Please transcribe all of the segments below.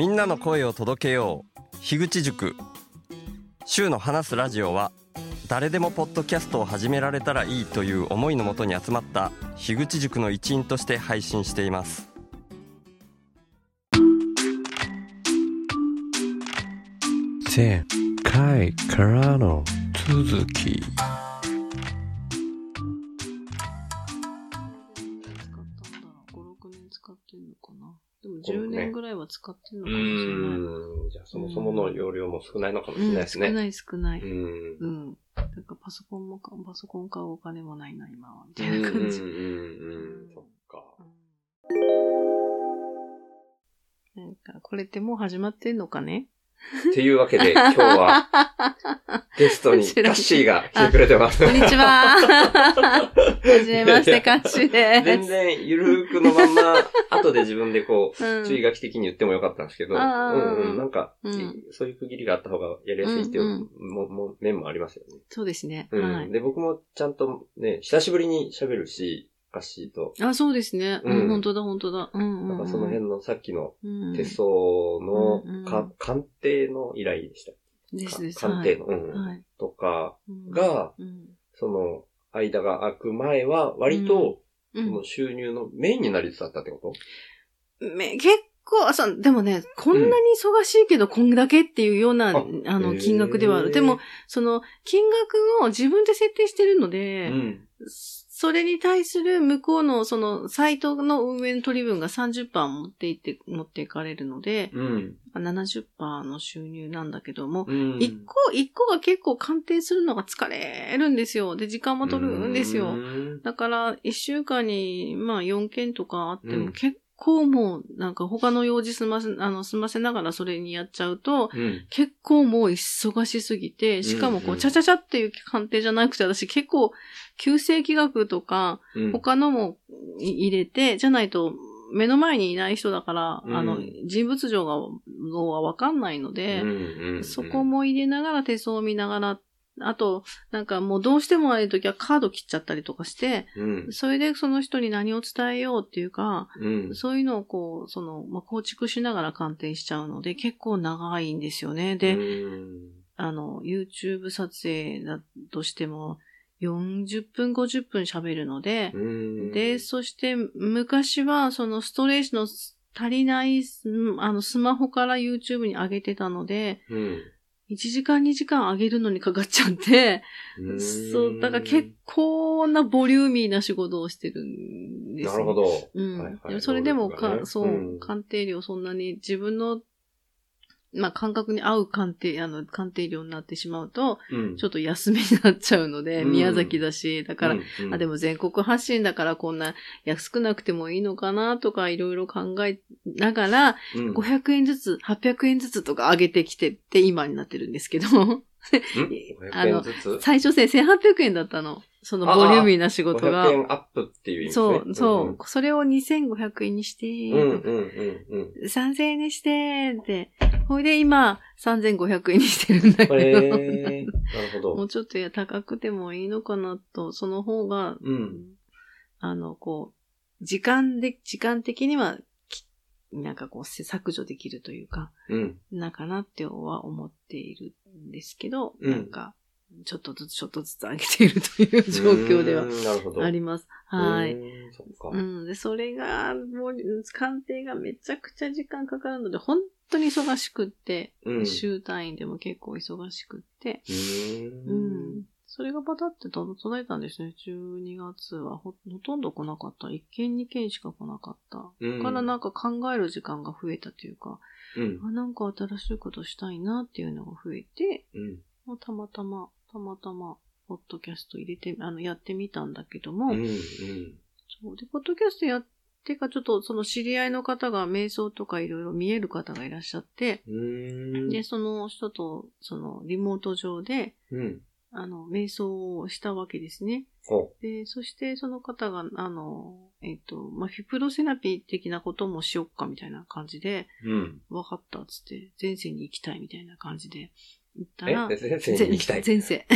みんなの声を届けよう。樋口塾。週の話すラジオは誰でもポッドキャストを始められたらいいという思いのもとに集まった樋口塾の一員として配信しています。前回からの続き。使ってんのうかもしれない。じゃあそもそもの容量も少ないのかもしれないですね。少ない少ない。うん。うん。なんかパソコンもか、パソコン買うお金もないな、今は。みたうんうんうんうんいな感じ。そっか。なんか、これってもう始まってんのかね？っていうわけで、今日はゲストにカッシーが来てくれてます。こんにちは。はじめまして、カッシーです。全然ゆるーくのまんま、後で自分でこう、うん注意書き的に言ってもよかったんですけど、うんうん、なんか、うんそういう区切りがあった方がやりやすいっていう、うんもも面もありますよね。そうですね。うんはい。で、僕もちゃんとね、久しぶりに喋るし、カッシーと、あ、そうですね。ううんん、本当だ、本当だ。うんうん、うん。なんかその辺のさっきのうん、手相のうんうんか、鑑定の依頼でした。ですです。鑑定の、うんはい。とかうんが、うんその、間が空く前は、割と、うんその収入のメインになりつつあったってこと？め結構、あそう、でもね、こんなに忙しいけど、こんだけっていうような、ああの、金額ではある。でも、、その、金額を自分で設定してるのうで、ん。それに対する向こうの、その、サイトの運営の取り分が30%持っていって、持っていかれるので、うん。70%の収入なんだけども、うん。一個、一個が結構鑑定するのが疲れるんですよ。で、時間も取るんですよ。うんだから、一週間に、まあ、4件とかあっても、うん結構もう、なんか他の用事済ませ、あの、済ませながらそれにやっちゃうと、うん。結構もう忙しすぎて、しかもこう、うんうんチャチャチャっていう鑑定じゃなくて、私結構、旧世紀学とか、うん。他のも入れて、じゃないと、目の前にいない人だから、うんあの、人物像が、像はわかんないので、うんうんそこ、も入れながら手相を見ながら、あと、なんかもうどうしてもああいう時はカード切っちゃったりとかして、うん。それでその人に何を伝えようっていうか、うん。そういうのをこう、その、まあ、構築しながら鑑定しちゃうので、結構長いんですよね。で、うんあの、YouTube 撮影だとしても、40分、50分喋るので、うん。で、そして昔はそのストレージの足りない、うんあの、スマホから YouTube に上げてたので、うん。1時間2時間上げるのにかかっちゃって、うん。そう、だから結構なボリューミーな仕事をしてるんですよ。なるほど。うん。はいはい。それでもか、そう、うん。鑑定量そんなに自分の、まあ、感覚に合う鑑定、あの、鑑定量になってしまうと、うん。ちょっと安めになっちゃうので、うん。宮崎だし、だから、うんうん。あ、でも全国発信だからこんな安くなくてもいいのかなとかいろいろ考えながら、うん。500円ずつ、800円ずつとか上げてきてって今になってるんですけど、うん あ ?500 の最初1800円だったの。そのボリューミーな仕事が500。円アップっていう意味ですね。そう、そう。それを2500円にして、うんうんうんうん。3000円にして、って。ほいで今、3500円にしてるんだけど。へえー、なるほど。もうちょっとや高くてもいいのかなと、その方が、うん。あの、こう、時間で、時間的には、きなんかこう、削除できるというか、うん。なんかなっては思っているんですけど、うんなんか、ちょっとずつちょっとずつ上げているという状況では。あります。はい。うーん。そ。うん。で、それが、もう、鑑定がめちゃくちゃ時間かかるので、本当に忙しくって、うん。週単位でも結構忙しくって、うーん。うん。それがパタってと届いたんですね。12月はほほとんど来なかった。1件2件しか来なかった。うんからなんか考える時間が増えたというか、うん。あ、なんか新しいことしたいなっていうのが増えて、うん。もうたまたま、たまたま、ポッドキャスト入れて、あの、やってみたんだけども、うん。うん。そう。で、ポッドキャストやってか、ちょっとその知り合いの方が瞑想とかいろいろ見える方がいらっしゃって。で、その人と、そのリモート上で、うん。あの、瞑想をしたわけですね。ほで、そしてその方が、あの、えっ、と、まあ、フィプロセラピー的なこともしよっかみたいな感じで、う。うん。わかったっつって、前世に行きたいみたいな感じで言ったえ？ら、先生に行きたい。前世。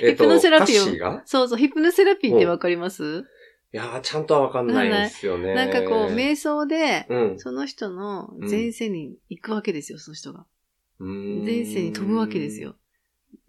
え？っと、ヒプノセラピーをそうそう、ヒプノセラピーってわかります、いやー、ちゃんとはわかんないんですよね。なんかこう、瞑想で、うん。その人の前世に行くわけですよ、その人が。前世に飛ぶわけです。よ。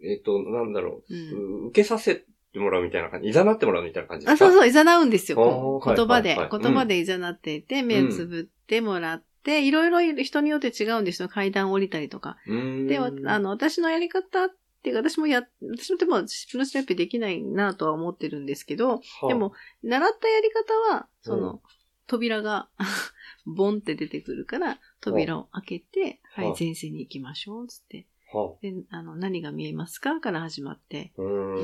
えっ、と、なんだろう。う、受けさせてもらうみたいな感じ、いざなってもらうみたいな感じですあ、かそうそう、いざなうんですよ。言葉で、はいはいはい言葉でいざなっていて、目をつぶってもらって、いろいろ人によって違うんですよ。階段降りたりとか。うーん。で、わあの、私のやり方っていうか、私もや、私もでも、ヒプノセラピーできないなとは思ってるんですけど、はあでも、、習ったやり方は、その、うん扉が、ボンって出てくるから、扉を開けて、はあはい、前世に行きましょう、つって。はで、あの、何が見えますかから始まって。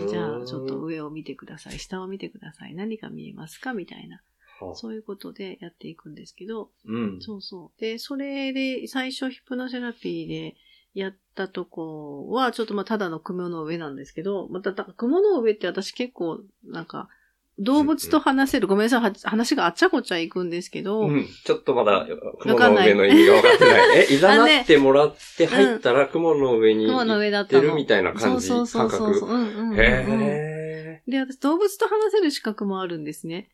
じゃあ、ちょっと上を見てください、下を見てください、何が見えますかみたいな、はあ、そういうことでやっていくんですけど、うん。そうそう。で、それで、最初ヒプノセラピーでやったとこは、ちょっとまあ、ただの雲の上なんですけど、また、雲の上って私結構、なんか、動物と話せる、ごめんなさい、は話があっちゃこっちゃいくんですけど、うん。ちょっとまだ、雲の上の意味が分かってない。え、い。ざあねなってもらって入ったら雲の上に行上だってるみたいな感じ、そうそうそうそう。う。んうんへで、私動物と話せる資格もあるんですね。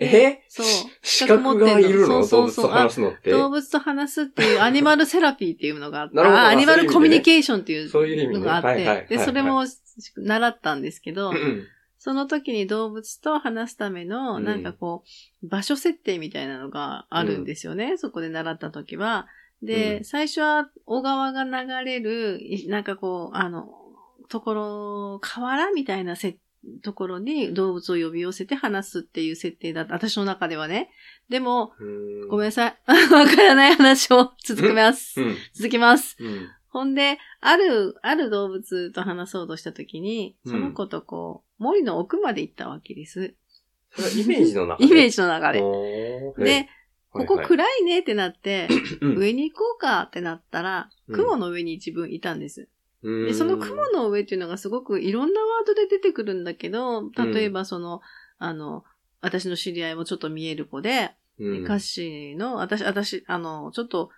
ー。え？そう。資格がいるの？そうそうそう。動物と話すのって。動物と話すっていうアニマルセラピーっていうのがあって、アニマルコミュニケーションっていうのがあって、で、それも習ったんですけど、うんその時に動物と話すための、うんなんかこう、場所設定みたいなのがあるんですよね。そこで習った時は。で、うん最初は小川が流れる、いなんかこう、あの、ところ、河原みたいなせところに動物を呼び寄せて話すっていう設定だった。私の中ではね。でも、うんごめんなさい。わからない話を続けます。うん。続きます。うん。ほんで、ある、ある動物と話そうとしたときに、うん。その子とこう、森の奥まで行ったわけです。それはイメージの中 イメージジの中で。でで、ここい、暗いねってなって、うん。上に行こうかってなったら、うん。雲の上に自分いたんです。でで、その雲の上っていうのがすごくいろんなワードで出てくるんだけど、例えばその、あの、私の知り合いもちょっと見える子で、うん、歌詞の、私、私、あの、ちょっと、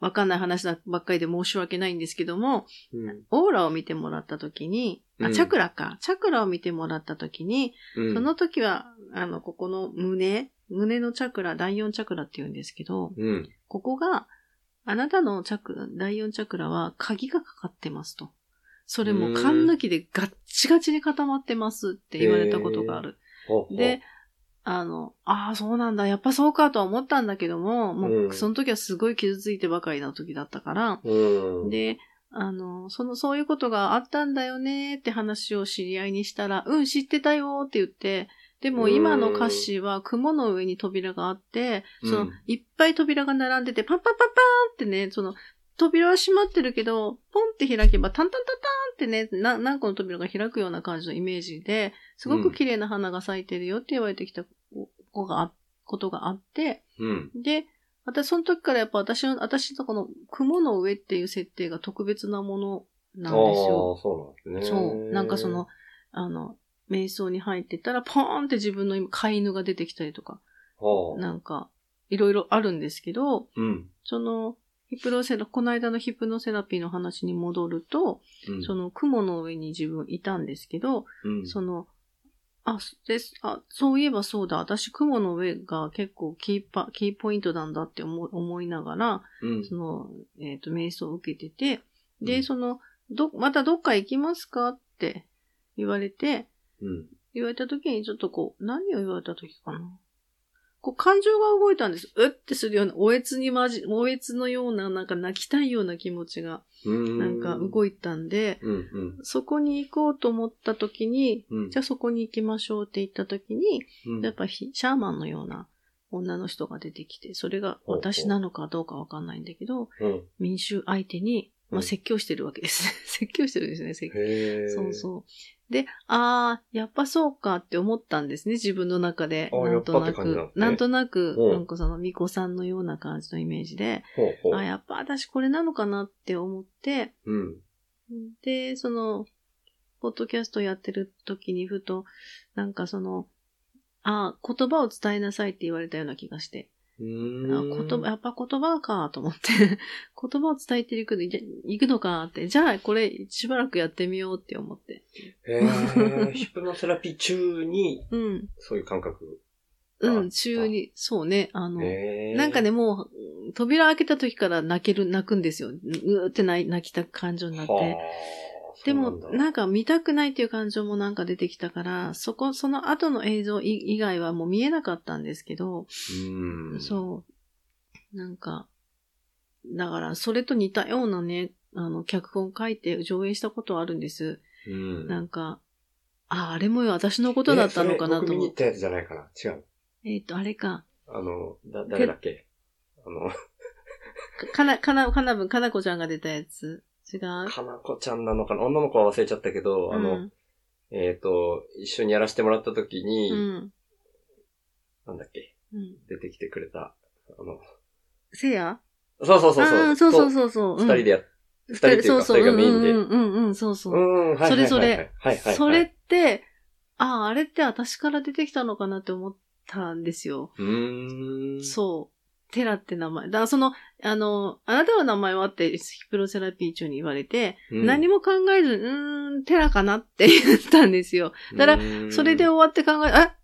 わかんない話ばっかりで申し訳ないんですけども、うんオーラを見てもらったときに、あ、うんチャクラか。チャクラを見てもらったときに、うんその時は、あの、ここの胸、胸のチャクラ、第4チャクラって言うんですけど、うん。ここが、あなたのチャクラ、第4チャクラは鍵がかかってますと。それも缶抜きでガッチガチに固まってますって言われたことがある。で、、あの、ああ、そうなんだ。やっぱそうかとは思ったんだけども、もうその時はすごい傷ついてばかりな時だったから、うん、で、あの、その、そういうことがあったんだよねって話を知り合いにしたら、うん、知ってたよって言って、でも今の歌詞は雲の上に扉があって、そのうん、いっぱい扉が並んでて、パンパンパンパーンってね、その、扉は閉まってるけど、ポンって開けば、タンタンタンタンってね、な何個の扉が開くような感じのイメージで、すごく綺麗な花が咲いてるよって言われてきた子があ、ことがあって、うん。で、私その時からやっぱ私の、私のこの雲の上っていう設定が特別なものなんですよ。そうなんですね。そう。なんかその、、あの、瞑想に入ってたら、ポーンって自分の今飼い犬が出てきたりとか、はあ、なんか、いろいろあるんですけど、うん。その、ヒプノセラ、この間のヒプノセラピーの話に戻ると、うんその雲の上に自分いたんですけど、うん、その、あ、です、あ、そういえばそうだ、私雲の上が結構キーパ、キーポイントなんだって思思いながら、うん、その、えっ、と、瞑想を受けてて、で、うんその、ど、またどっか行きますかって言われて、うん。言われた時にちょっとこう、何を言われた時かな？こう、感情が動いたんです。うってするような、おえつにまじ、おえつのような、なんか泣きたいような気持ちが、うん。なんか動いたんで、うん、うん。そこに行こうと思った時に、うん。じゃあそこに行きましょうって言った時に、うんやっぱひシャーマンのような女の人が出てきて、それが私なのかどうかわかんないんだけど、うん。民衆相手に、まあ、うん説教してるわけですね。説教してるんですね、説教。そうそう。で、ああ、やっぱそうかって思ったんですね、自分の中で。なんとなやっぱって感じななんとなく、うんなんかその、巫女さんのような感じのイメージで、ほうほう。あやっぱ私これなのかなって思って、うん。で、その、ポッドキャストやってる時にふと、なんかその、ああ、言葉を伝えなさいって言われたような気がして。言葉、やっぱ言葉かと思って、言葉を伝えていくの、いいくのかって、じゃあこれしばらくやってみようって思って。へー ヒプノセラピー中に、うん。そういう感覚。うん、中に、そうね、あの、なんかね、もう、扉開けた時から泣ける、泣くんですよ。うーって泣い泣きた感情になっはあて。でも、なんか見たくないっていう感情もなんか出てきたから、そこ、その後の映像以以外はもう見えなかったんですけど、うん。そう。なんか、だから、それと似たようなね、あの、脚本書いて上映したことはあるんです。うん。なんか、あ、あれもよ、私のことだったのかなと思って。見に行ったやつじゃないかな。違う。えっ、と、あれか。あの、だ、誰だっけ？あの、かな、かな、かなぶん、かなこちゃんが出たやつ。違う？かなこちゃんなのかな？女の子は忘れちゃったけど、あの、うんえっ、と、一緒にやらせてもらった時に、うん。なんだっけ？うん。出てきてくれた。あの、せや？そうそうそうそう。あーそうそうそうそう。と二人でやっ、二人っていうかそうそう二人がメインで。うんうんうんうん、そうそう。うん、はい。それぞれはいはいはい。それって、ああ、あれって私から出てきたのかなって思ったんですよ。うーん。そう。テラって名前。だからその、あの、あなたの名前はってヒプロセラピー中に言われて、うん。何も考えず、うーん、テラかなって言ったんですよ。だかららそれで終わって考え、あ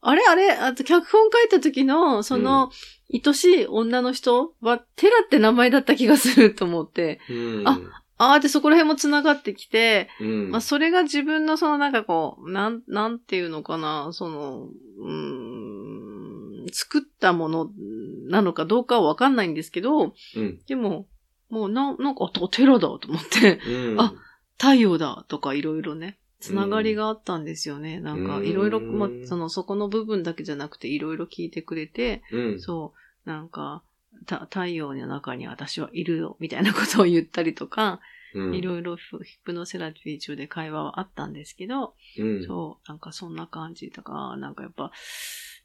あれあれ？あと脚本書いた時の、その、愛しい女の人は、テラって名前だった気がすると思って、うん、ああーってそこら辺も繋がってきて、うん、まあ、それが自分のそのなんかこう、なん、なんていうのかな、その、うーん、作ったものなのかどうかはわかんないんですけど、うん。でも、もうな、なんか、あ、テラだと思って、うん。あ太陽だとかいろいろね、つながりがあったんですよね。なんか、いろいろ、まあ、その、そこの部分だけじゃなくて、いろいろ聞いてくれて、うん。そう、なんか、た太陽の中に私はいるよ、みたいなことを言ったりとか、うん。いろいろヒプノセラピー中で会話はあったんですけど、うん。そう、なんかそんな感じとか、なんかやっぱ、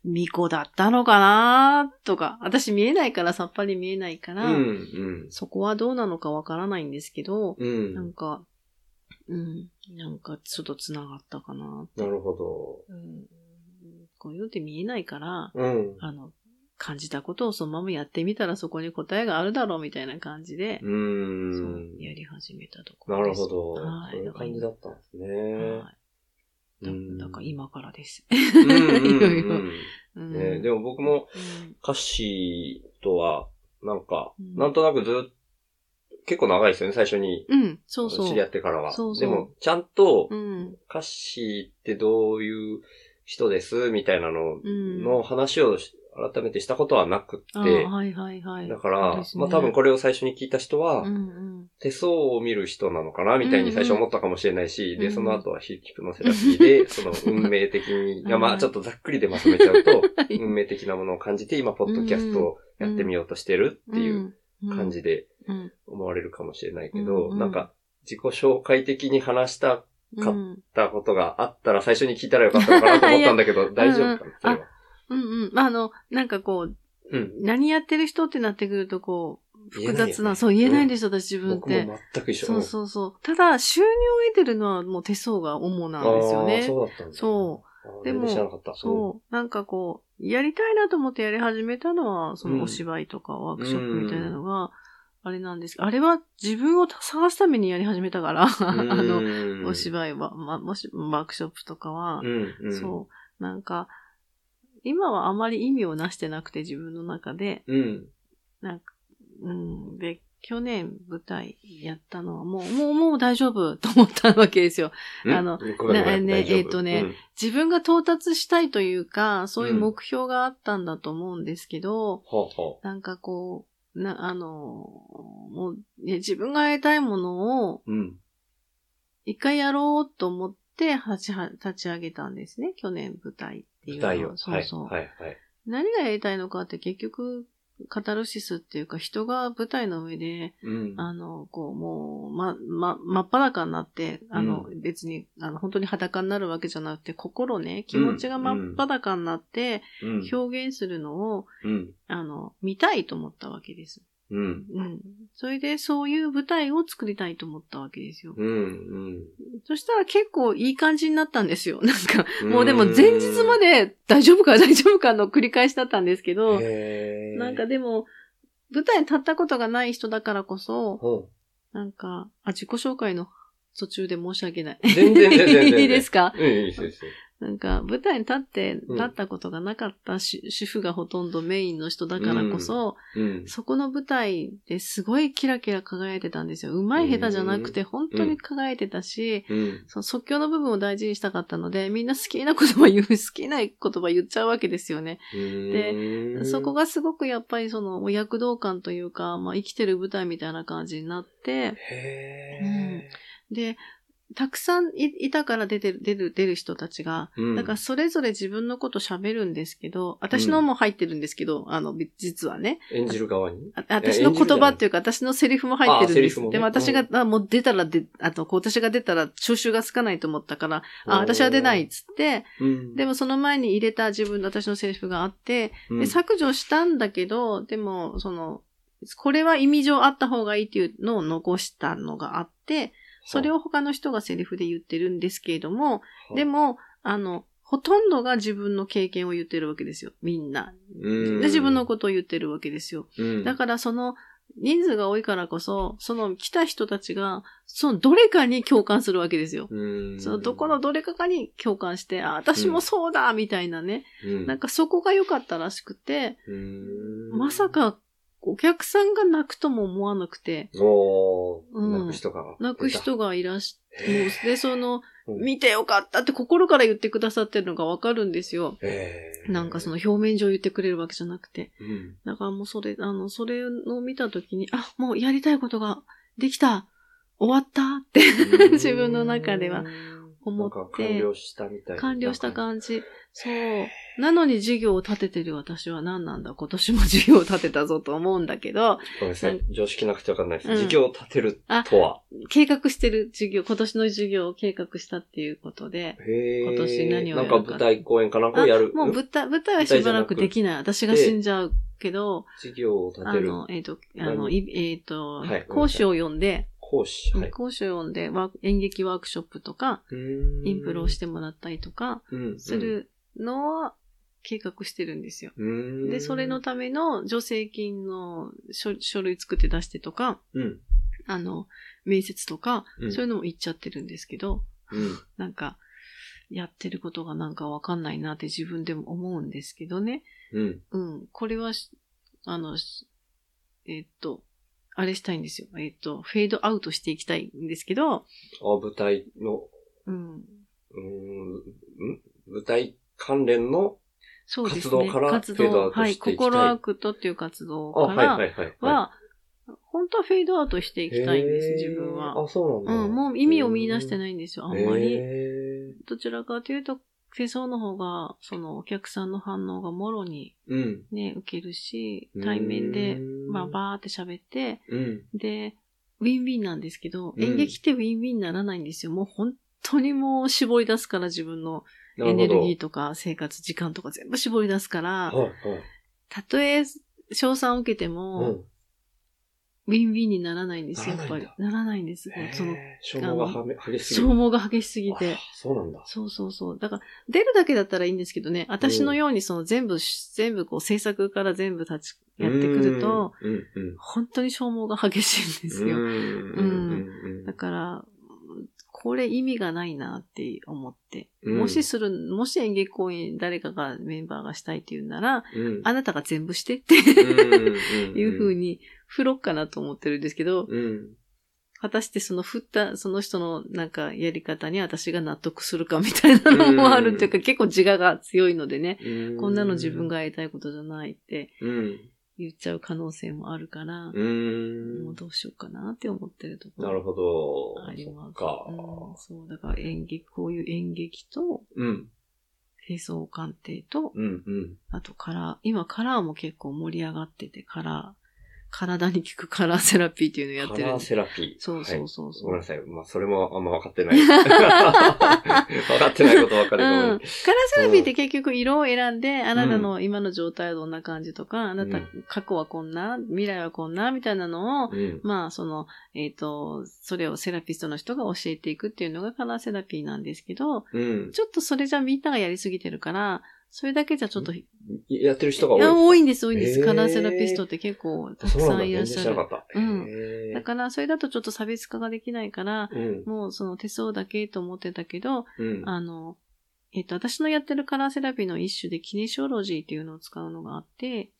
巫女だったのかなとか、私見えないからさっぱり見えないから、うん。うん。そこはどうなのかわからないんですけど、うん。なんか、うん、なんかちょっと繋がったかな。なるほど。うん、こういうのって見えないから、うん。あの、感じたことをそのままやってみたらそこに答えがあるだろうみたいな感じで、う。そうんやり始めたとこなろです。るほど。はいそういう感じだったんですね。はい。だうんだから今からです。うんうん いろいろでも僕もうん歌詞とは、なんか、うんなんとなくずっと、結構長いですよね、最初に。うん、そうそう。知り合ってからは。そうそうでも、ちゃんとう、ん。歌詞ってどういう人ですみたいなのうん。の話をし改めてしたことはなくあって、はいはいはい。だから、ねまあ多分これを最初に聞いた人は、うんうん。手相を見る人なのかなみたいに最初思ったかもしれないし、で、うんうんその後はヒプノセラピーで、その運命的に、いや まあちょっとざっくりでまとめちゃうと、い運命的なものを感じて、今、ポッドキャストをやってみようとしてるっていう感じでうん。思われるかもしれないけうんど、うんなんか、自己紹介的に話したかうん。たことがあったら最初に聞いたらよかったのかなと思ったんだけど、大丈夫かなそれは。うんうん。まあ、あの、なんかこう、うん。何やってる人ってなってくると、こう、複雑な、そう言えないんですよ、私自分っ僕て。も全く一緒。そうそうそう。ただ、収入を得てるのはもう手相が主なんですよね。そうだったんだ。そうでも。そう。なんかこう、やりたいなと思ってやり始めたのは、そうんのお芝居とかワークショップみたいなのが、あれなんですあれは自分を探すためにやり始めたから、あの、のお芝居は、ま、もし、ワークショップとかは、うん、うん。そう。なんか、今はあまり意味をなしてなくて自分の中で、うん。なんか、うん。で、去年舞台やったのはもう、もう、もう大丈夫と思ったわけですよ。あのねえーっとね自分が到達したいというか、そういう目標があったんだと思うんですけど、うんほうほなんかこう、な、あの、もう、ね自分がやりたいものをう。うん。一回やろうと思って立ちは立ち上げたんですね。去年舞台っていう。そうそう。はい、はい、はい。何がやりたいのかって結局、カタルシスっていうか人が舞台の上で、うん。あの、こう、もう、ま、ま、真っ裸になって、あの、う別に、あの、本当に裸になるわけじゃなくて、心ね、気持ちが真っ裸になって、うん。表現するのを、うん。あの、見たいと思ったわけです。うん。うん。それでそういう舞台を作りたいと思ったわけですよ。うん。そしたら結構いい感じになったんですよ。なんか、うん。もうでも前日まで大丈夫か大丈夫かの繰り返しだったんですけど、なんか、でも、舞台に立ったことがない人だからこそ、ほなんか、あ、自己紹介の途中で申し訳ない。う全然全然全然。いいですか？うん、いいですいいです。なんか、舞台に立って、うん立ったことがなかった主主婦がほとんどメインの人だからこそ、うん。そこの舞台ですごいキラキラ輝いてたんですよ。上手い下手じゃなくて、本当に輝いてたし、うん。その即興の部分を大事にしたかったので、みんな好きな言葉言う、好きな言葉言っちゃうわけですよね。でそこ、がすごくやっぱりその躍動感というか、まあ生きてる舞台みたいな感じになって、へで、たくさんいいたから出てる、出る、出る人たちが、ーうん。だからそれぞれ自分のこと喋るんですけど、私のも入ってるんですけど、あの、実はね。演じる側に？あ私の言葉っていうか、私のセリフも入ってるんです。でも私が、あもう出たらで、あと、こう私が出たら収集がつかないと思ったから、あ、私は出ないっつって、うん。でもその前に入れた自分の私のセリフがあって、うん。で、削除したんだけど、でも、その、これは意味上あった方がいいっていうのを残したのがあって、それを他の人がセリフで言ってるんですけれども、で、も、あの、ほとんどが自分の経験を言ってるわけですよ。みんな。うんで、自分のことを言ってるわけですよ。うんだからその、人数が多いからこそ、その来た人たちが、そのどれかに共感するわけですよ。うんそのどこのどれかかに共感して、あ、私もそうだみたいなね。うんなんかそこが良かったらしくて、うんまさかお客さんが泣くとも思わなくて、おー。うん。泣く人が。泣く人がいらし、もへう、で、その、うん。見てよかったって心から言ってくださってるのがわかるんですよ。なんかその表面上言ってくれるわけじゃなくて。うん。だからもうそれ、あの、それを見たときに、あ、もうやりたいことができた。終わったって。自分の中では思って完了したみたいな。完了した感じ。そう。なのに授業を立ててる私は何なんだ？今年も授業を立てたぞと思うんだけど、ごめんなさい。常識なくてわかんないです。うん事業を立てるとは？計画してる授業、今年の授業を計画したっていうことで、今年何をやるかなんか舞台公演かなんかをやる？あもう舞台、舞台はしばらくできない。私が死んじゃうけど、事業を立てる。あの、えっ、と、あの、えっ、と、はい講師を呼んで、講師。はい。講師を呼んで演劇ワークショップとか、インプロをしてもらったりとか、うんするのは計画してるんですよ。うん。で、それのための助成金の書書類作って出してとか、うん。あの、面接とか、うんそういうのも言っちゃってるんですけど、うん。なんか、やってることがなんかわかんないなって自分でも思うんですけどね。うん。うん。これはし、あの、しえっと、あれしたいんですよ。えっと、フェードアウトしていきたいんですけど、あ、舞台の、うん。うーん、ん舞台関連の。活動から活フェードア動、はい。ウトしていきたい心アクトっていう活動あ、から、はいはいはい。は、本当はフェードアウトしていきたいんです、自分は。あ、そうなんだ。うん、もう意味を見出してい。ないんですよ、あんまり。へどちらかというと、世相の方が、そのお客さんの反応がもろにーうん。ね、受けるし、対面で、うんまあ、バーって喋って、うん。で、ウィンウィンなんですけど、うん演劇ってウィンウィンにならないんですよ。もう本当にもう絞り出すから、自分のエネルギーとか生活時間とか全部絞り出すから。たとえ賞賛を受けてうも、ん。ウィンウィンにならないんですよ、やっぱりならないんです。その、消耗が激しすぎ消る。耗が激しすぎてあ。そうなんだ。そうそうそう。だから、出るだけだったらいいんですけどね、私のようにその全部、全部こう制作から全部立ち、やってくると。本当に消耗が激しいんですよ。だから、これ意味がないなって思って。うんもしする、もし演劇公演誰かがメンバーがしたいっていうなら、うん。あなたが全部してっていいう風に振ろっかなと思ってるんですけど、うん。果たしてその振った、その人のなんかやり方に私が納得するかみたいなのもあるっていうか、結構自我が強いのでね、うん。こんなの自分がやりたいことじゃないってうん。言っちゃう可能性もあるから、うん。もうどうしようかなって思ってるところ。なるほど。あります。か。うん、そう、だから演劇、こういう演劇と、うん。鑑定と、うん。うん。あとカラー、今カラーも結構盛り上がってて、カラー、体に効くカラーセラピーっていうのをやってる。カラーセラピー。そうそうはいそうそう。ごめんなさい。まあ、それもあんま分かってない。分かってないこと分かるかもうん。カラーセラピーって結局色を選んで、あなたの今の状態はどんな感じとか、あなたうん過去はこんな、未来はこんな、みたいなのを、うん。まあ、その、えっ、と、それをセラピストの人が教えていくっていうのがカラーセラピーなんですけど、うん。ちょっとそれじゃみんながやりすぎてるから、それだけじゃちょっと、いやってる人が多いや、多いいんです、多いんです。カラーセラピストって結構たく。さんいらっしゃる。うんだから、それだとちょっと差別化ができないから、うん。もうその手相だけと思ってたけど、うん。あの、えっ、と、私のやってるカラーセラピーの一種でキネシオロジーっていうのを使うのがあって、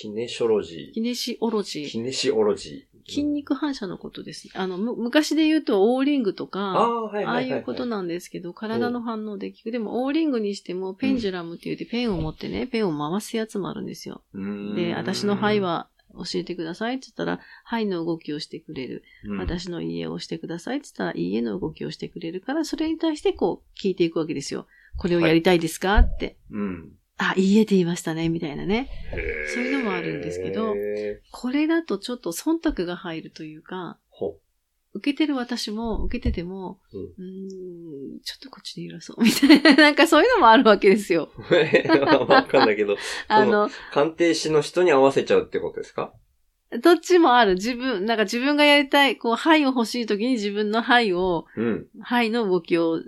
キネショロジキネシオロジー。ー。キネシオロジー。筋肉反射のことです。あの、む昔で言うとオーリングとあか、あ、はいはいはい、あい。いうことなんですけど、体の反応で聞く。でも、オーリングにしても、ペンジュラムって言って、ペンを持ってね、ペンを回すやつもあるんですよ。で、私の肺、は教えてくださいって言ったら、肺の動きをしてくれる。うん、私の家をしてくださいって言ったら、家の動きをしてくれるから、それに対してこう、聞いていくわけですよ。これをやりたいですかって。うん。あ、いいえって言いましたね、みたいなね。そういうのもあるんですけどこれだとちょっと忖度が入るというか、ほ。受けてる私も、受けてても、うんうーん、ちょっとこっちで揺らそう、みたいな、なんかそういうのもあるわけですよ。わかんないけど、あの、鑑定士の人に合わせちゃうってことですか？どっちもある。自分、なんか自分がやりたい、こう、肺を欲しい時に自分の肺を、うん。肺の動きを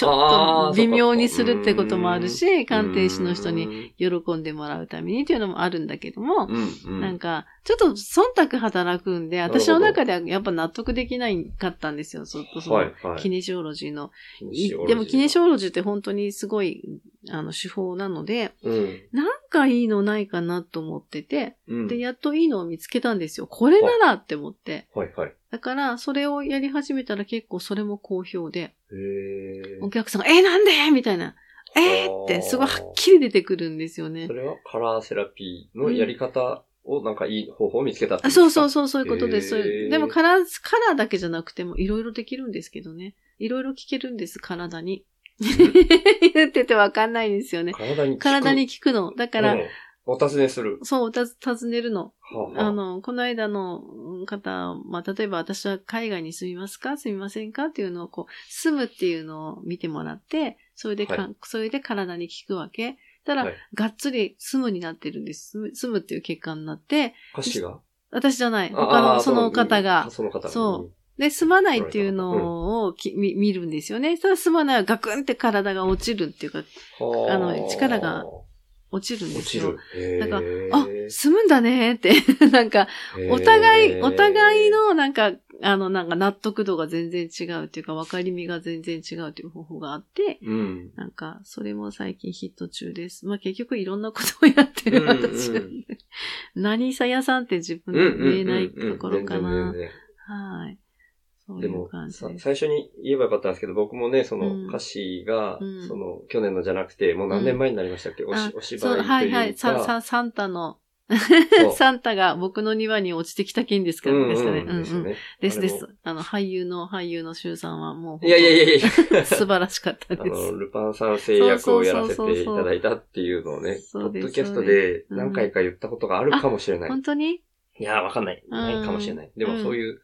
ちょっと微妙にするってこともあるうし、鑑定士の人にに、喜んでもらうためにっていうのもあるんだけども、うん、うん。なんか、ちょっと忖度働くんで、私の中ではやっぱ納得できないかったんですよ。そその、はい、はい。キネシオロジーの。ーでもキネシオロジーって本当にすごい、あの、手法なので、うん。なんかいいのないかなと思ってて、うん。で、やっといいのを見つけたんですよ。これならって思って。はい、はい。だから、それをやり始めたら結構それも好評で、お客さんが、えー、なんで？みたいな。えー、って、すごいはっきり出てくるんですよねそ。れはカラーセラピーのやり方をなんかいい方法を見つけたってあそうそううそう、そういうことです。でもカラー、カラーだけじゃなくてもいろいろできるんですけどね。いろいろ聞けるんです、体に。言っててわかんないんですよね。体に効く。体に効くの。だから、うんお尋ねする。そう、おたず尋ねるの。はあはあの、この間の方、まあ、例えば私は海外に住みますか？住みませんか？っていうのを、こう、住むっていうのを見てもらって、それでか、はいそれで体に効くわけ。たら、はいがっつり住むになってるんです。住むっていう結果になって、歌詞が？私じゃない。他のその方が。その方が。そで、住まないっていうのをき、み見るんですよね。ただ住まないはガクンって体が落ちるっていうか、あの力が落ちるんですよ落ちる。。へーだからあ、住むんだねって。なんか、お互い、お互い、の、なんか、あの、なんか納得度が全然違うっていうか、分かりみが全然違うっていう方法があって、うん。なんか、それも最近ヒット中です。まあ結局いろんなことをやってる私なんで。何さ屋さんって自分で言えないところかうんうんうんなはい。そうでもいう感、じさです。最初に言えばよかったんですけど、僕もね、そうんの歌詞が、うんその、去年のじゃなくて、もう何年前になりましたっけ、おしあお芝居というか。はいはい。サササンタの、サンタが僕の庭に落ちてきた件ですからですかね。うんうんうん。うんですね。ですです。あの、俳優の、俳優の周さんはもう、いやいやいやいや。素晴らしかったあの、です。ルパン三世役をやらせていただいたっていうのをね、ポッドキャストでうん何回か言ったことがあるかもしれない。本当に？いや、わかんない。ないかもしれない。でもそういう、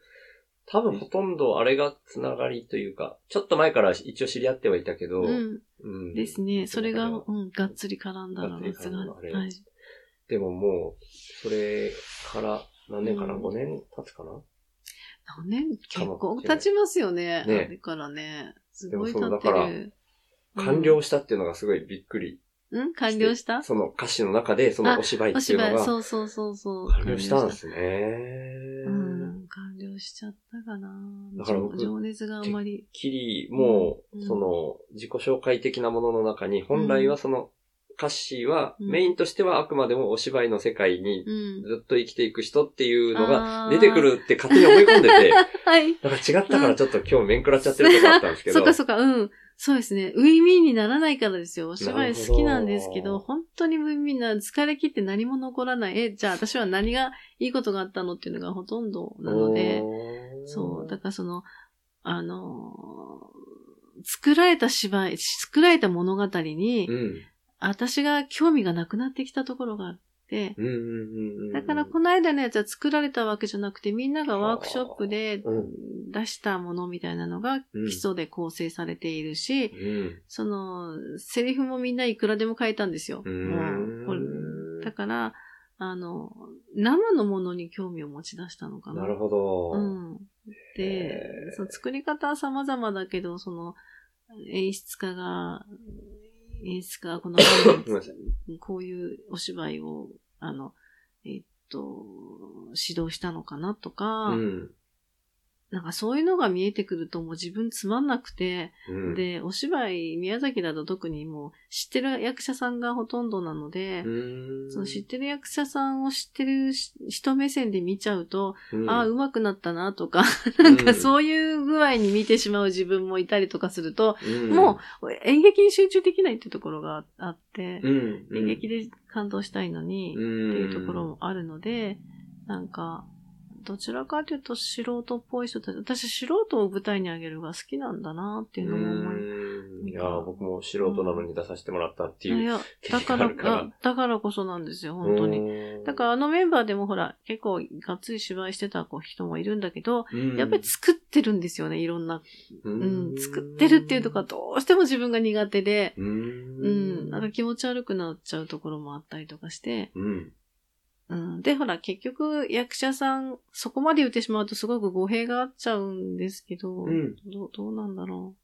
多分ほとんどあれがつながりというか、ちょっと前から一応知り合ってはいたけど、うん。うんですね。それが、うん、がっつり絡んだらがっつり絡んだあれはい。でももう、それから何年かな、うん ?5 年経つかな？何年？結構経ちますよね。ねだからね。すごい経ってそうだからる。完了したっていうのがすごいびっくり。うん？完了した？その歌詞の中で、そのお芝居お芝居、っていうのが、そうそうそうそう。完了したんですね。うん、完了しちゃったかな。だから僕情熱があんまり。きり、もう、うんその、自己紹介的なものの中に、本来はその、歌詞は、うんメインとしてはあくまでもお芝居の世界にうん。ずっと生きていく人っていうのが出てくるって勝手に思い込んでて、はい。だから違ったからちょっと今日面食らっちゃってるとこあったんですけど。そっかそっか、うん。そうですね。ウィンウィンにならないからですよ。お芝居好きなんですけど、本当にウィンウィンな、疲れ切って何も残らない。え、じゃあ私は何がいいことがあったのっていうのがほとんどなので、そう。だからその、あのー作られた芝居、作られた物語に、うん。私が興味がなくなってきたところがある。て。だからこの間のやつは作られたわけじゃなくて、みんながワークショップでうん出したものみたいなのがうん基礎で構成されているし、うん。その、セリフもみんないくらでも書いたんですよ。うもん。うこれだから、あの、生のものに興味を持ち出したのかな。なるほど。うん。でその作り方は様々だけど、その、演出家が、演出家がこのこういうお芝居を、あの、えっと、指導したのかなとか、うん。なんかそういうのが見えてくるともう自分つまんなくて、うん、で、お芝居、宮崎だと特にもう知ってる役者さんがほとんどなので、うん、その知ってる役者さんを知ってるし人目線で見ちゃうと、うん。ああ、上手くなったなとか、なんかそういう具合に見てしまう自分もいたりとかすると、うん。もう演劇に集中できないっていうところがあって、うん、演劇で感動したいのに、っっていうところもあるので、なんか、どちらかというと素人っぽい人たち、私素人を舞台に上げるが好きなんだなっていうのも思いうんいやー、僕も素人なのに出させてもらったっていう。いや、だからあだからこそなんですよ、本当に。にだからあのメンバーでもほら、結構がっつり芝居してた子人もいるんだけど、らやっぱり作ってるんですよね、いろんな。ううん、作ってるっていうとこはどうしても自分が苦手で、ううん、ん。なんか気持ち悪くなっちゃうところもあったりとかして、うん。うん、で、ほら、結局役者さん、そこまで言ってしまうとすごく語弊があっちゃうんですけど、うんどうどうなんだろ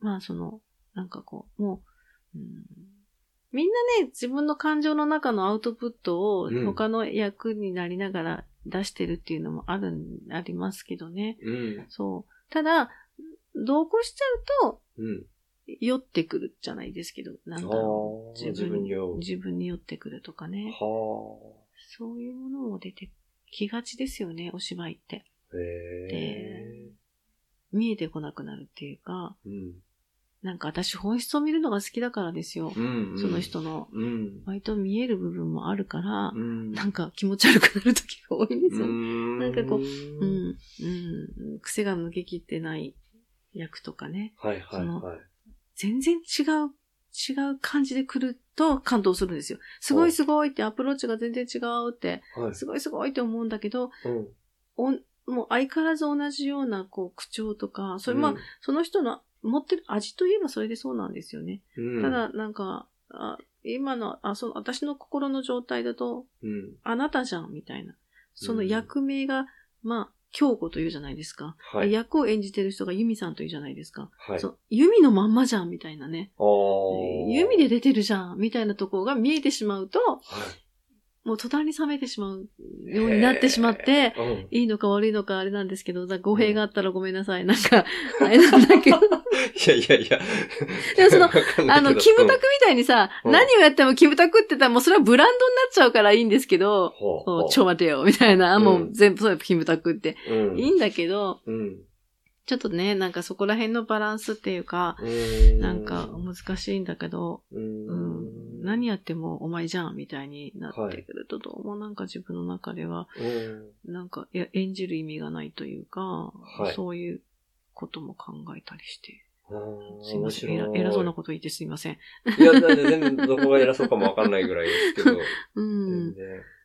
う。まあ、その、なんかこう、もう、うん、みんなね、自分の感情の中のアウトプットをうん他の役になりながら出してるっていうのもあるん、ありますけどね。うん。そう。ただ、同行しちゃうと、うん。酔ってくるじゃないですけど、なんだろう。あー自分に酔う自分に酔ってくるとかね。はそういうものも出てきがちですよね、お芝居って。あ。へえ。見えてこなくなるっていうか、うん。なんか私本質を見るのが好きだからですよ。うん。その人のうん。割と見える部分もあるから、うん。なんか気持ち悪くなる時が多いんですよ。んなんかこううん、うん、癖が抜けきってない役とかね。はいはいはい。全然違う、違う感じで来ると感動するんですよ。すごいすごいってアプローチが全然違うって、はい。すごいすごいって思うんだけど、うん。おんもう相変わらず同じようなこう口調とか、それまあ、うんその人の持ってる味といえばそれでそうなんですよね。うんた、だ、なんか、あ今の、あ、その、私の心の状態だと、うん。あなたじゃん、みたいな。その役名が、まあ、京子というじゃないですか。はい。役を演じてる人がユミさんというじゃないですか。はい。そう、ユミのまんまじゃん、みたいなね。ユミで出てるじゃん、みたいなところが見えてしまうと、はいもう途端に冷めてしまうようになってしまって、うん。いいのか悪いのかあれなんですけど、だ語弊があったらごめんなさい。なんか、あれなんだけど。いやいやいや。でもそのあの、キムタクみたいにさ、うん何をやってもキムタクって言ったらもうそれはブランドになっちゃうからいいんですけど、ちょ待てよ、みたいな、うんもう全部そうやキムタクって。うん。いいんだけど、うん。ちょっとね、なんかそこら辺のバランスっていうか、うん。なんか難しいんだけど、ううんん、何やってもお前じゃん、みたいになってくると、どうもなんか自分の中では、うん。なんか、演じる意味がないというか、いそういうことも考えたりして。うんすいません。偉偉そうなこと言ってすいません。いや、だ全然どこが偉そうかもわかんないぐらいですけど。うん。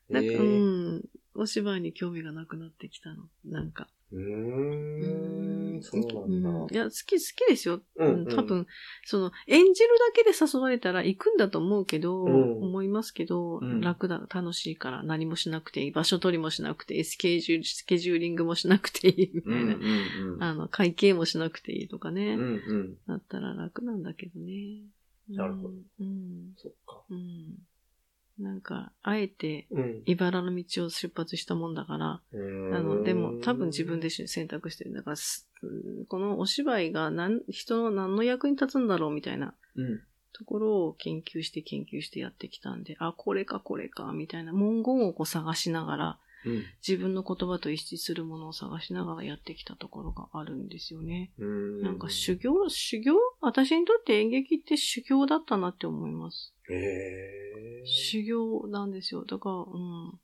なんか、うえーん。お芝居に興味がなくなってきたの。なんか。うーん。そうなんだ。うんいや、好き、好きですよ。ううんん、多分、その、演じるだけで誘われたら行くんだと思うけど、うん思いますけど、うん楽だ、楽しいから何もしなくていい。場所取りもしなくていい。スケジュール、スケジューリングもしなくていい。みたいな。あの、会計もしなくていいとかね。うんうん。だったら楽なんだけどね。なるほどうん。うん。そっか。うん。なんか、あえて、うん。茨の道を出発したもんだから、あの、でも多分自分で選択してる。だからす、このお芝居が何、人の何の役に立つんだろうみたいなうん。ところを研究して研究してやってきたんで、あ、これかこれか、みたいな文言をこう探しながら、うん。自分の言葉と一致するものを探しながらやってきたところがあるんですよね。うん。なんか修行、修行？私にとって演劇って修行だったなって思います。修行なんですよ。だから、うん。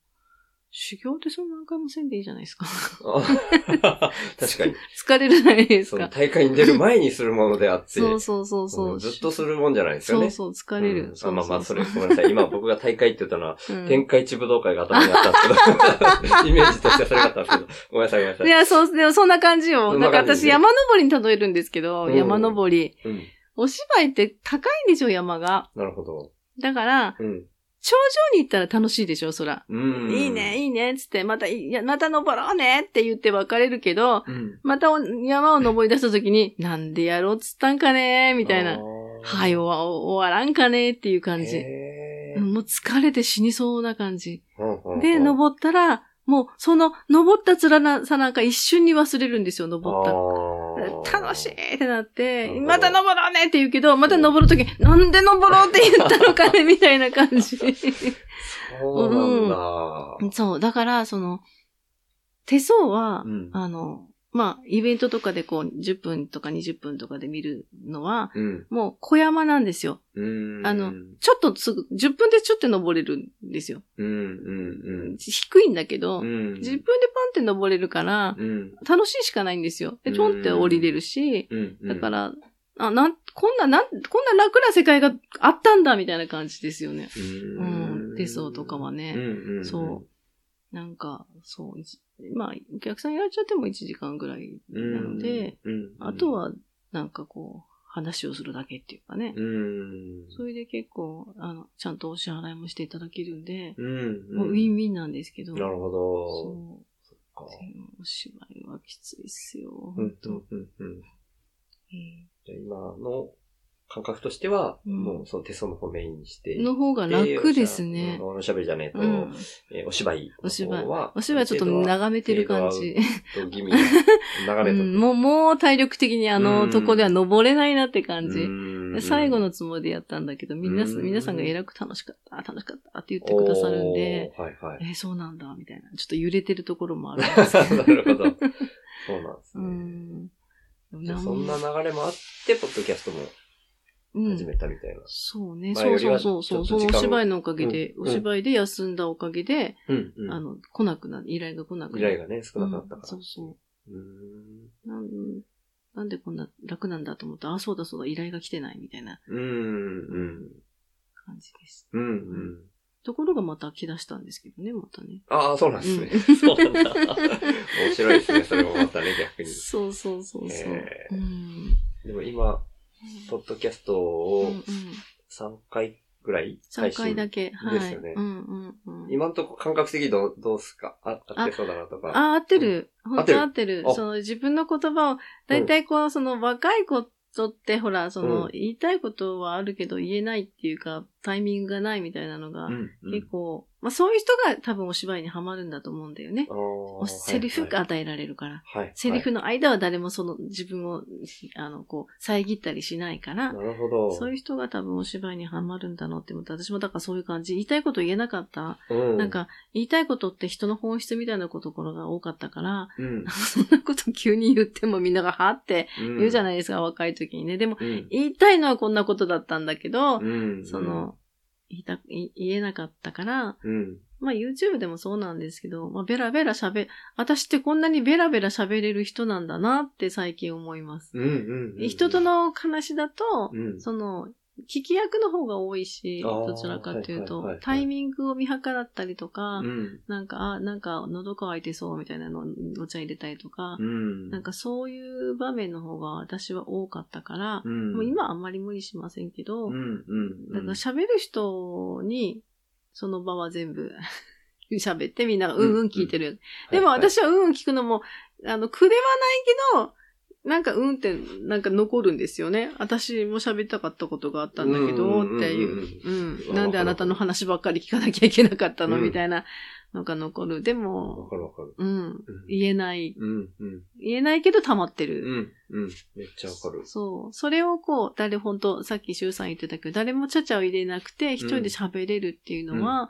修行ってそんな何回もせんでいいじゃないですか。あ 確かに。疲れるじゃないですそのか。大会に出る前にするものであって、そうそうそうそう。うんずっとするもんじゃないですよね。そうそう、疲れる。うんまあまあ、それ、ごめんなさい。今僕が大会って言ったのは、うん天下一武道会が頭にあったんですけど、イメージとしてはそれだったんですけど、ごめんなさい、ごめんなさい。いや、そう、でもそんな感じよ。なん感じね私山登りに例えるんですけど、うん山登り。うん。お芝居って高いんですよ、山が。なるほど。だから、うん。頂上に行ったら楽しいでしょ、そら。うん。いいね、いいね、つって、また、いや、また登ろうねって言って別れるけど、うん。またお山を登り出した時に、なんでやろうっつったんかねみたいな。はい、終わらんかねっていう感じ。もう疲れて死にそうな感じ。で、登ったら、もう、その、登った面なさなんか一瞬に忘れるんですよ、登った楽しいってなってまた登ろうねって言うけど、また登るとき、なんで登ろうって言ったのかねみたいな感じ。そうなんだ。そう、だから、その、手相は、うんあの、まあ、イベントとかでこう、10分とか20分とかで見るのは、うん。もう小山なんですよ。うん。あのちょっとすぐ、10分でちょっと登れるんですよ。うん、うん、低いんだけど、うん。うん。10分でパンって登れるから、うん。楽しいしかないんですよ。で、ちょんって降りれるし、うん。だから、あ、なん、こんな、なん、こんな楽な世界があったんだ、みたいな感じですよね。ううん。手相とかはね。そう。なんか、そう、まあ、お客さんいらっしゃっても1時間ぐらいうん。なので、うん、あと、は、なんかこう、話をするだけっていうかね。うん。それで結構、あの、ちゃんとお支払いもしていただけるんで、うん。もうウィンウィンなんですけど。なるほど。そう。お芝居はきついっすよ。うん、本当うん、うん、うん。今の感覚としては、うんもうその手相の方メインにして。の方が楽ですね。おしゃべりじゃねえと、うん。えーお芝居お芝居は。お芝居ちょっと眺めてる感じ。気味に眺めとく。うん もう、もう体力的にあのとこでは登れないなって感じ。最後のつもりでやったんだけど、みんな、うん皆さんが偉く楽しかった、楽しかったって言ってくださるんで、はいはい。えーそうなんだ、みたいな。ちょっと揺れてるところもあるんですけど。なるほど。そうなんですうね。そんな流れもあって、ポッドキャストもうん始めたみたいな。そうね。そうそうそうそう。そのお芝居のおかげで、うんお芝居で休んだおかげで、うん、うん。あの、来なくな、依頼が来なくな依頼がね、少なくなったから。うんそうそう。うーん。なんなんでこんな楽なんだと思った？ら、あ、そうだそうだ、依頼が来てないみたいなうん、うん。感じです。うん、うん。ところがまた来だしたんですけどね、またね。ああ、そうなんですね。うん そうなんだ。面白いですね、それもまたね、逆に。そうそうそうそう。へーうん。でも今、ポッドキャストうんをうん。3回ぐらい3回だけ。け。はい。ですよねうんうんうん。今んとこ感覚的にどう、どうすか？あ、合ってそうだなとか。あ、合ってる。本合ってる？当合ってるあ。その自分の言葉を、だいたいこう、その若い子とって、ほら、その、うん言いたいことはあるけど言えないっていうか、タイミングがないみたいなのが、うんうん結構、まあそういう人が多分お芝居にはまるんだと思うんだよね。セリフがはい与えられるから。はい。セリフの。の間は誰もその自分を、あの、こう、遮ったりしないから、なるほど。そういう人が多分お芝居にはまるんだなって思って、私もだからそういう感じ、言いたいこと言えなかった。うん。なん、か、言いたいことって人の本質みたいなところが多かったから、うん。そんなこと急に言ってもみんながはって言うじゃない。ですか、若い時にね。でも、うん。言いたいのはこんなことだったんだけど、うん。その、言いた、言言えなかったから、うん。まあ YouTube でもそうなんですけど、まあベラベラ喋、私ってこんなにベラベラ喋れる人なんだなって最近思います。うん。うん。うん。人との話だと、うん、その、聞き役の方が多いし、どちらかというと、はいはいはいはいタイミングを見計らったりとか、うん。なんか、あ、なんか喉乾いてそうみたいなのお茶入れたりとか、うん。なんかそういう場面の方が私は多かったから、うん、もう今はあんまり無理しませんけど、うん、うん。だから喋る人に、その場は全部 喋ってみんながうんうん聞いてる。でも、私はうんうん聞くのも、あの、苦ではないけど、なんかうんってなんか残るんですよね。私も喋りたかったことがあったんだけど、っていう。うん。なんであなたの話ばっかり聞かなきゃいけなかったのうんみたいなのが残る。でわも、かるわかる。うん。うん言えない。うん、うん。言えないけど溜まってる。うん、うん。めっちゃわかる。そう。それをこう、誰、本当さっき周さん言ってたけど、誰もちゃちゃを入れなくて、一人で喋れるっていうのは、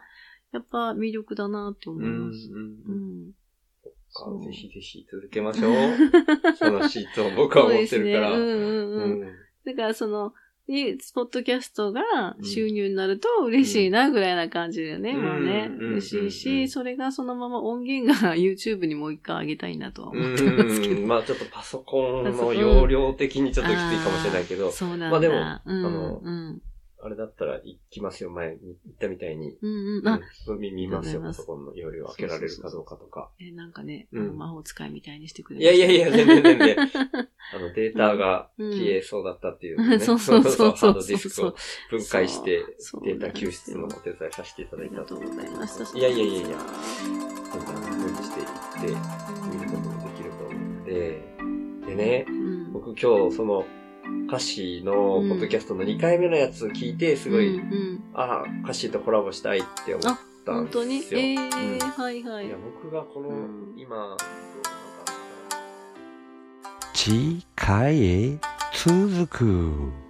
やっぱ魅力だなって思います。うん。かぜひぜひ続けましょう。そのシートを僕は持ってるから。そうね。うんうんうん。うんだからその、に、ポッドキャストが収入になると嬉しいなぐらいな感じだよね、うんもうね。うん嬉しいし、それがそのまま音源が YouTube にもう一回上げたいなとは思ってますけど。うんまあちょっとパソコンの容量的にちょっときついかもしれないけど、そうなんだ。まあでもうん、あのうん。あれだったら行きますよ、前に言ったみたいに。うんうん。うん。あ、見見ます。よ、パソコンの容量を開けられるかどうかとか。え、なんかね、魔法使いみたいにしてくれいやいやいや、全然全然。然。あの、データがうん消えそうだったっていうそうそうそう。そうハードディスクを分解してデータ救出のお手伝いさせていただいたありがとうございました。いやいやいやいや、そんな風にしていって、見ることもできると思うので、でね、うん。僕今日その歌詞のポッドキャストの2回目のやつ聞いて、すごい、うんうんああ、歌詞とコラボしたいって思ったん本当に？ですよ。ええうんはいはいいや、。僕がこの、うん今、なんか？次回へ続く。